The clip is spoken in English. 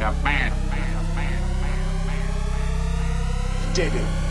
like a man. Did it.